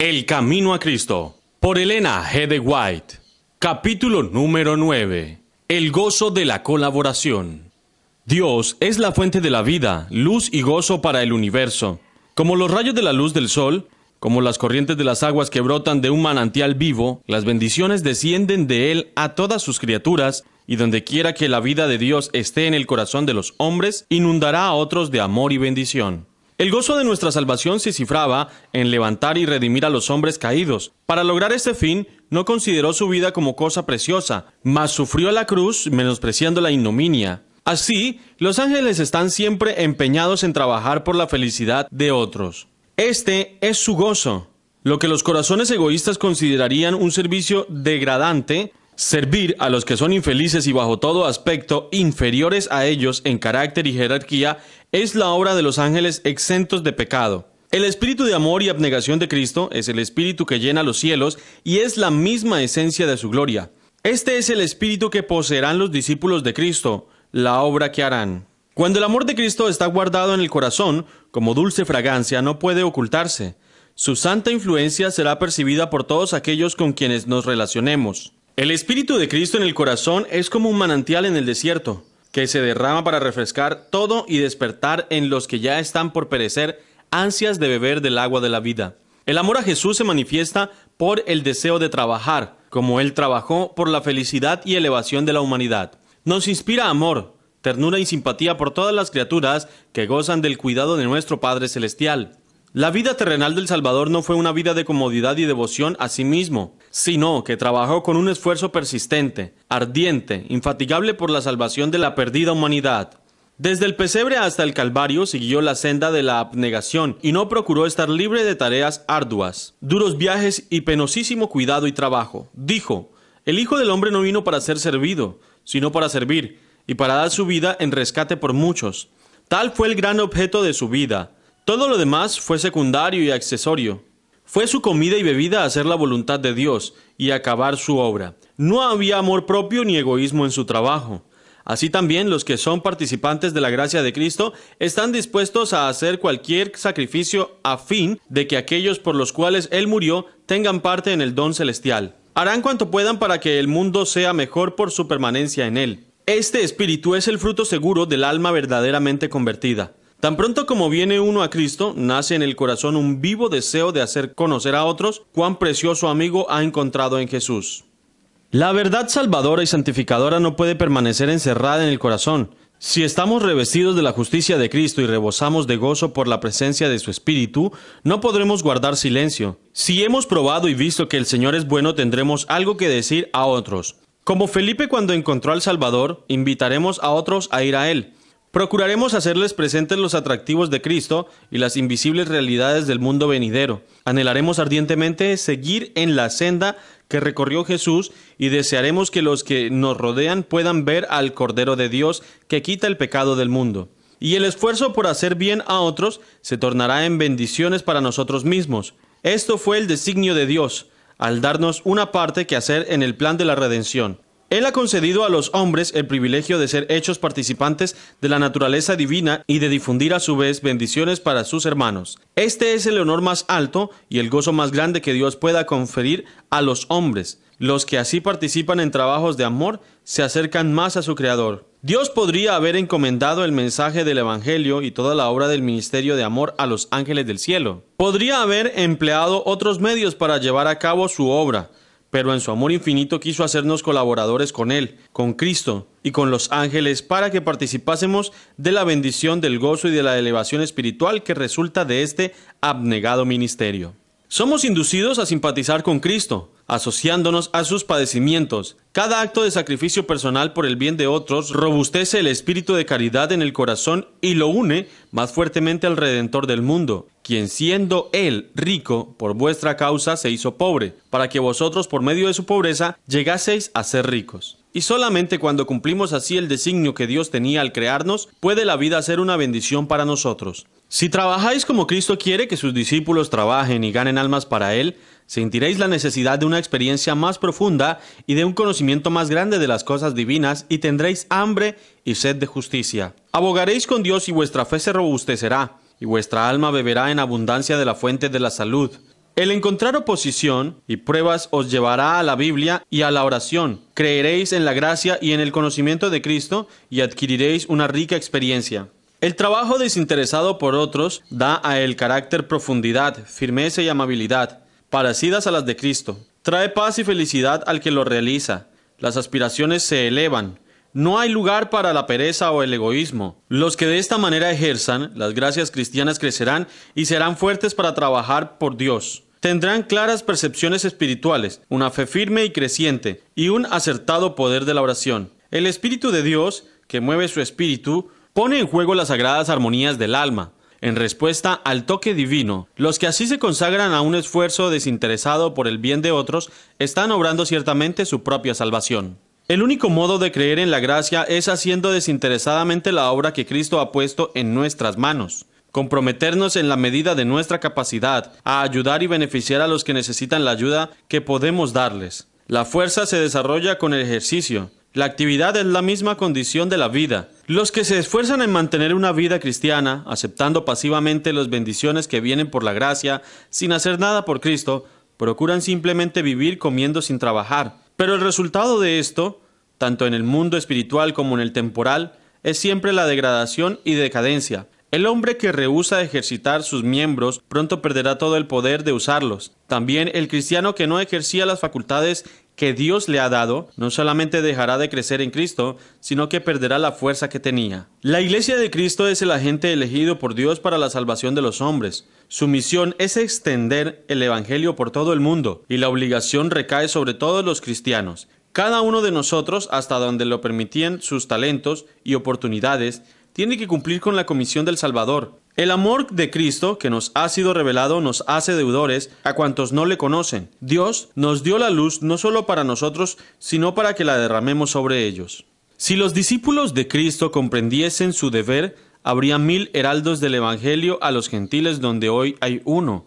El Camino a Cristo, por Elena G. de White. Capítulo número 9. El gozo de la colaboración. Dios es la fuente de la vida, luz y gozo para el universo. Como los rayos de la luz del sol, como las corrientes de las aguas que brotan de un manantial vivo, las bendiciones descienden de él a todas sus criaturas, y donde quiera que la vida de Dios esté en el corazón de los hombres, inundará a otros de amor y bendición. El gozo de nuestra salvación se cifraba en levantar y redimir a los hombres caídos. Para lograr este fin, no consideró su vida como cosa preciosa, mas sufrió la cruz menospreciando la ignominia. Así, los ángeles están siempre empeñados en trabajar por la felicidad de otros. Este es su gozo. Lo que los corazones egoístas considerarían un servicio degradante, Servir a los que son infelices y bajo todo aspecto inferiores a ellos en carácter y jerarquía es la obra de los ángeles exentos de pecado. El espíritu de amor y abnegación de Cristo es el espíritu que llena los cielos y es la misma esencia de su gloria. Este es el espíritu que poseerán los discípulos de Cristo, la obra que harán. Cuando el amor de Cristo está guardado en el corazón, como dulce fragancia, no puede ocultarse. Su santa influencia será percibida por todos aquellos con quienes nos relacionemos. El Espíritu de Cristo en el corazón es como un manantial en el desierto, que se derrama para refrescar todo y despertar en los que ya están por perecer ansias de beber del agua de la vida. El amor a Jesús se manifiesta por el deseo de trabajar, como Él trabajó por la felicidad y elevación de la humanidad. Nos inspira amor, ternura y simpatía por todas las criaturas que gozan del cuidado de nuestro Padre Celestial. La vida terrenal del Salvador no fue una vida de comodidad y devoción a sí mismo, sino que trabajó con un esfuerzo persistente, ardiente, infatigable por la salvación de la perdida humanidad. Desde el pesebre hasta el Calvario siguió la senda de la abnegación y no procuró estar libre de tareas arduas, duros viajes y penosísimo cuidado y trabajo. Dijo, el Hijo del Hombre no vino para ser servido, sino para servir, y para dar su vida en rescate por muchos. Tal fue el gran objeto de su vida, todo lo demás fue secundario y accesorio. Fue su comida y bebida hacer la voluntad de Dios y acabar su obra. No había amor propio ni egoísmo en su trabajo. Así también los que son participantes de la gracia de Cristo están dispuestos a hacer cualquier sacrificio a fin de que aquellos por los cuales Él murió tengan parte en el don celestial. Harán cuanto puedan para que el mundo sea mejor por su permanencia en Él. Este espíritu es el fruto seguro del alma verdaderamente convertida. Tan pronto como viene uno a Cristo, nace en el corazón un vivo deseo de hacer conocer a otros cuán precioso amigo ha encontrado en Jesús. La verdad salvadora y santificadora no puede permanecer encerrada en el corazón. Si estamos revestidos de la justicia de Cristo y rebosamos de gozo por la presencia de su Espíritu, no podremos guardar silencio. Si hemos probado y visto que el Señor es bueno, tendremos algo que decir a otros. Como Felipe cuando encontró al Salvador, invitaremos a otros a ir a Él. Procuraremos hacerles presentes los atractivos de Cristo y las invisibles realidades del mundo venidero. Anhelaremos ardientemente seguir en la senda que recorrió Jesús y desearemos que los que nos rodean puedan ver al Cordero de Dios que quita el pecado del mundo. Y el esfuerzo por hacer bien a otros se tornará en bendiciones para nosotros mismos. Esto fue el designio de Dios, al darnos una parte que hacer en el plan de la redención. Él ha concedido a los hombres el privilegio de ser hechos participantes de la naturaleza divina y de difundir a su vez bendiciones para sus hermanos. Este es el honor más alto y el gozo más grande que Dios pueda conferir a los hombres. Los que así participan en trabajos de amor se acercan más a su Creador. Dios podría haber encomendado el mensaje del Evangelio y toda la obra del ministerio de amor a los ángeles del cielo. Podría haber empleado otros medios para llevar a cabo su obra, pero en su amor infinito quiso hacernos colaboradores con Él, con Cristo y con los ángeles para que participásemos de la bendición del gozo y de la elevación espiritual que resulta de este abnegado ministerio. Somos inducidos a simpatizar con Cristo, asociándonos a sus padecimientos. Cada acto de sacrificio personal por el bien de otros robustece el espíritu de caridad en el corazón y lo une más fuertemente al Redentor del mundo, quien siendo él rico, por vuestra causa se hizo pobre, para que vosotros por medio de su pobreza llegaseis a ser ricos. Y solamente cuando cumplimos así el designio que Dios tenía al crearnos, puede la vida ser una bendición para nosotros. Si trabajáis como Cristo quiere que sus discípulos trabajen y ganen almas para Él, sentiréis la necesidad de una experiencia más profunda y de un conocimiento más grande de las cosas divinas y tendréis hambre y sed de justicia. Abogaréis con Dios y vuestra fe se robustecerá, y vuestra alma beberá en abundancia de la fuente de la salud. El encontrar oposición y pruebas os llevará a la Biblia y a la oración. Creeréis en la gracia y en el conocimiento de Cristo y adquiriréis una rica experiencia. El trabajo desinteresado por otros da a él carácter, profundidad, firmeza y amabilidad, parecidas a las de Cristo. Trae paz y felicidad al que lo realiza. Las aspiraciones se elevan. No hay lugar para la pereza o el egoísmo. Los que de esta manera ejerzan, las gracias cristianas crecerán y serán fuertes para trabajar por Dios. Tendrán claras percepciones espirituales, una fe firme y creciente, y un acertado poder de la oración. El Espíritu de Dios, que mueve su espíritu, pone en juego las sagradas armonías del alma. En respuesta al toque divino, los que así se consagran a un esfuerzo desinteresado por el bien de otros están obrando ciertamente su propia salvación. El único modo de creer en la gracia es haciendo desinteresadamente la obra que Cristo ha puesto en nuestras manos. Comprometernos en la medida de nuestra capacidad a ayudar y beneficiar a los que necesitan la ayuda que podemos darles. La fuerza se desarrolla con el ejercicio, la actividad es la misma condición de la vida. Los que se esfuerzan en mantener una vida cristiana, aceptando pasivamente las bendiciones que vienen por la gracia, sin hacer nada por Cristo, procuran simplemente vivir comiendo sin trabajar. Pero el resultado de esto, tanto en el mundo espiritual como en el temporal, es siempre la degradación y decadencia. El hombre que rehúsa ejercitar sus miembros pronto perderá todo el poder de usarlos. También el cristiano que no ejercía las facultades que Dios le ha dado, no solamente dejará de crecer en Cristo, sino que perderá la fuerza que tenía. La iglesia de Cristo es el agente elegido por Dios para la salvación de los hombres. Su misión es extender el Evangelio por todo el mundo, y la obligación recae sobre todos los cristianos. Cada uno de nosotros, hasta donde lo permitían sus talentos y oportunidades, tiene que cumplir con la comisión del Salvador. El amor de Cristo que nos ha sido revelado nos hace deudores a cuantos no le conocen. Dios nos dio la luz no solo para nosotros, sino para que la derramemos sobre ellos. Si los discípulos de Cristo comprendiesen su deber, habría mil heraldos del Evangelio a los gentiles donde hoy hay uno.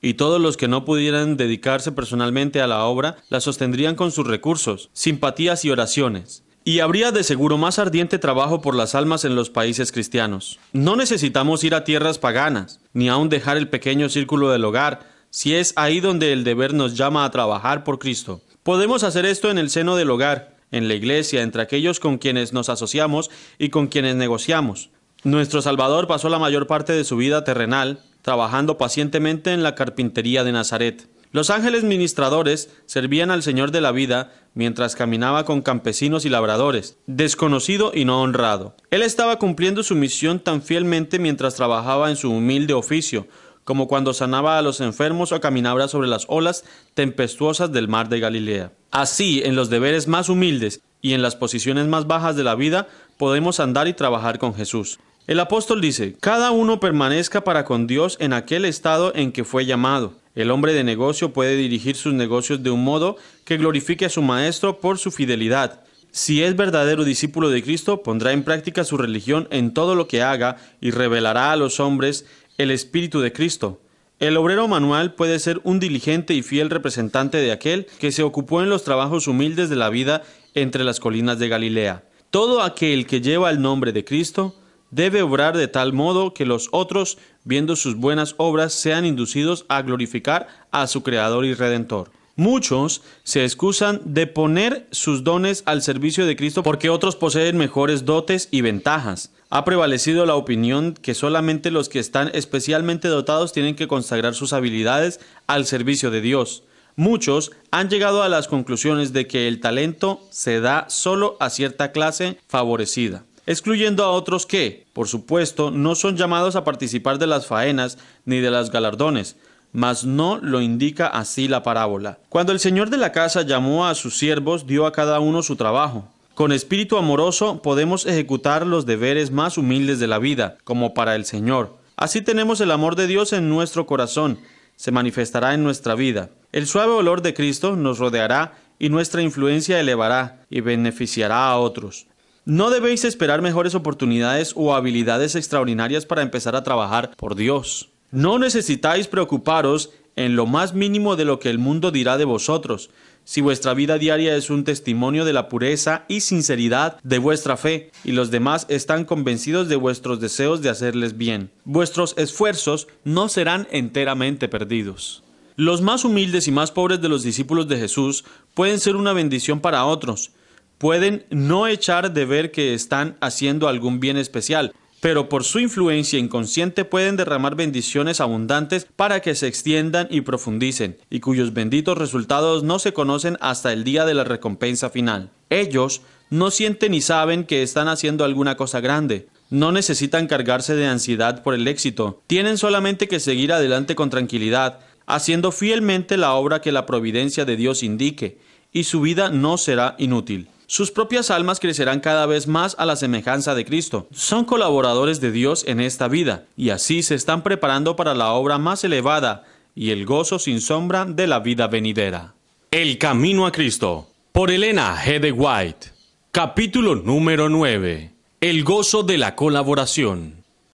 Y todos los que no pudieran dedicarse personalmente a la obra la sostendrían con sus recursos, simpatías y oraciones y habría de seguro más ardiente trabajo por las almas en los países cristianos. No necesitamos ir a tierras paganas, ni aun dejar el pequeño círculo del hogar, si es ahí donde el deber nos llama a trabajar por Cristo. Podemos hacer esto en el seno del hogar, en la iglesia, entre aquellos con quienes nos asociamos y con quienes negociamos. Nuestro Salvador pasó la mayor parte de su vida terrenal trabajando pacientemente en la carpintería de Nazaret. Los ángeles ministradores servían al Señor de la vida mientras caminaba con campesinos y labradores, desconocido y no honrado. Él estaba cumpliendo su misión tan fielmente mientras trabajaba en su humilde oficio, como cuando sanaba a los enfermos o caminaba sobre las olas tempestuosas del mar de Galilea. Así, en los deberes más humildes y en las posiciones más bajas de la vida, podemos andar y trabajar con Jesús. El apóstol dice, cada uno permanezca para con Dios en aquel estado en que fue llamado. El hombre de negocio puede dirigir sus negocios de un modo que glorifique a su maestro por su fidelidad. Si es verdadero discípulo de Cristo, pondrá en práctica su religión en todo lo que haga y revelará a los hombres el Espíritu de Cristo. El obrero manual puede ser un diligente y fiel representante de aquel que se ocupó en los trabajos humildes de la vida entre las colinas de Galilea. Todo aquel que lleva el nombre de Cristo debe obrar de tal modo que los otros, viendo sus buenas obras, sean inducidos a glorificar a su Creador y Redentor. Muchos se excusan de poner sus dones al servicio de Cristo porque otros poseen mejores dotes y ventajas. Ha prevalecido la opinión que solamente los que están especialmente dotados tienen que consagrar sus habilidades al servicio de Dios. Muchos han llegado a las conclusiones de que el talento se da solo a cierta clase favorecida excluyendo a otros que, por supuesto, no son llamados a participar de las faenas ni de las galardones, mas no lo indica así la parábola. Cuando el Señor de la casa llamó a sus siervos, dio a cada uno su trabajo. Con espíritu amoroso podemos ejecutar los deberes más humildes de la vida, como para el Señor. Así tenemos el amor de Dios en nuestro corazón, se manifestará en nuestra vida. El suave olor de Cristo nos rodeará y nuestra influencia elevará y beneficiará a otros. No debéis esperar mejores oportunidades o habilidades extraordinarias para empezar a trabajar por Dios. No necesitáis preocuparos en lo más mínimo de lo que el mundo dirá de vosotros, si vuestra vida diaria es un testimonio de la pureza y sinceridad de vuestra fe, y los demás están convencidos de vuestros deseos de hacerles bien, vuestros esfuerzos no serán enteramente perdidos. Los más humildes y más pobres de los discípulos de Jesús pueden ser una bendición para otros. Pueden no echar de ver que están haciendo algún bien especial, pero por su influencia inconsciente pueden derramar bendiciones abundantes para que se extiendan y profundicen, y cuyos benditos resultados no se conocen hasta el día de la recompensa final. Ellos no sienten ni saben que están haciendo alguna cosa grande. No necesitan cargarse de ansiedad por el éxito. Tienen solamente que seguir adelante con tranquilidad, haciendo fielmente la obra que la providencia de Dios indique, y su vida no será inútil. Sus propias almas crecerán cada vez más a la semejanza de Cristo. Son colaboradores de Dios en esta vida y así se están preparando para la obra más elevada y el gozo sin sombra de la vida venidera. El Camino a Cristo, por Elena G. de White. Capítulo número 9. El gozo de la colaboración.